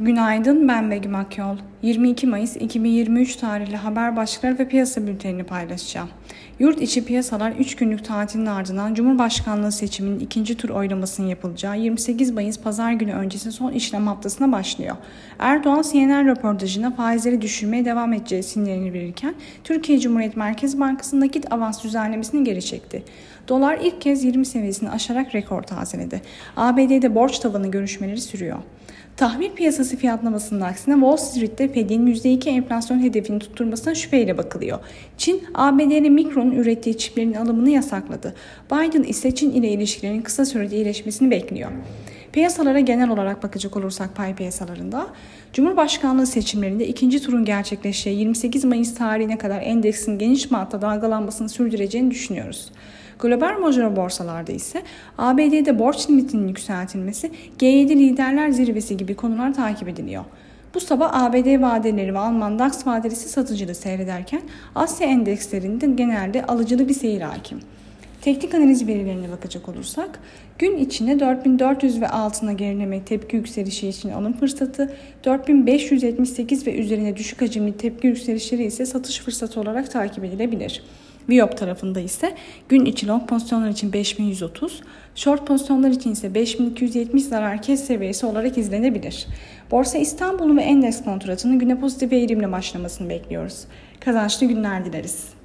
Günaydın ben Begüm Akyol. 22 Mayıs 2023 tarihli haber başlıkları ve piyasa bültenini paylaşacağım. Yurt içi piyasalar 3 günlük tatilin ardından Cumhurbaşkanlığı seçiminin ikinci tur oylamasının yapılacağı 28 Mayıs pazar günü öncesi son işlem haftasına başlıyor. Erdoğan CNN röportajında faizleri düşürmeye devam edeceği sinyalini verirken Türkiye Cumhuriyet Merkez Bankası nakit avans düzenlemesini geri çekti. Dolar ilk kez 20 seviyesini aşarak rekor tazeledi. ABD'de borç tavanı görüşmeleri sürüyor. Tahvil piyasası fiyatlamasının aksine Wall Street'te Fed'in %2 enflasyon hedefini tutturmasına şüpheyle bakılıyor. Çin, ABD'li Mikron'un ürettiği çiplerin alımını yasakladı. Biden ise Çin ile ilişkilerin kısa sürede iyileşmesini bekliyor. Piyasalara genel olarak bakacak olursak pay piyasalarında Cumhurbaşkanlığı seçimlerinde ikinci turun gerçekleşeceği 28 Mayıs tarihine kadar endeksin geniş mantta dalgalanmasını sürdüreceğini düşünüyoruz. Global major borsalarda ise ABD'de borç limitinin yükseltilmesi, G7 liderler zirvesi gibi konular takip ediliyor. Bu sabah ABD vadeleri ve Alman DAX vadelisi satıcılı seyrederken Asya endekslerinde genelde alıcılı bir seyir hakim. Teknik analiz verilerine bakacak olursak gün içinde 4400 ve altına gerileme tepki yükselişi için alım fırsatı, 4578 ve üzerine düşük hacimli tepki yükselişleri ise satış fırsatı olarak takip edilebilir. Viyop tarafında ise gün içi long pozisyonlar için 5130, short pozisyonlar için ise 5270 zarar kes seviyesi olarak izlenebilir. Borsa İstanbul ve endeks kontratının güne pozitif eğilimle başlamasını bekliyoruz. Kazançlı günler dileriz.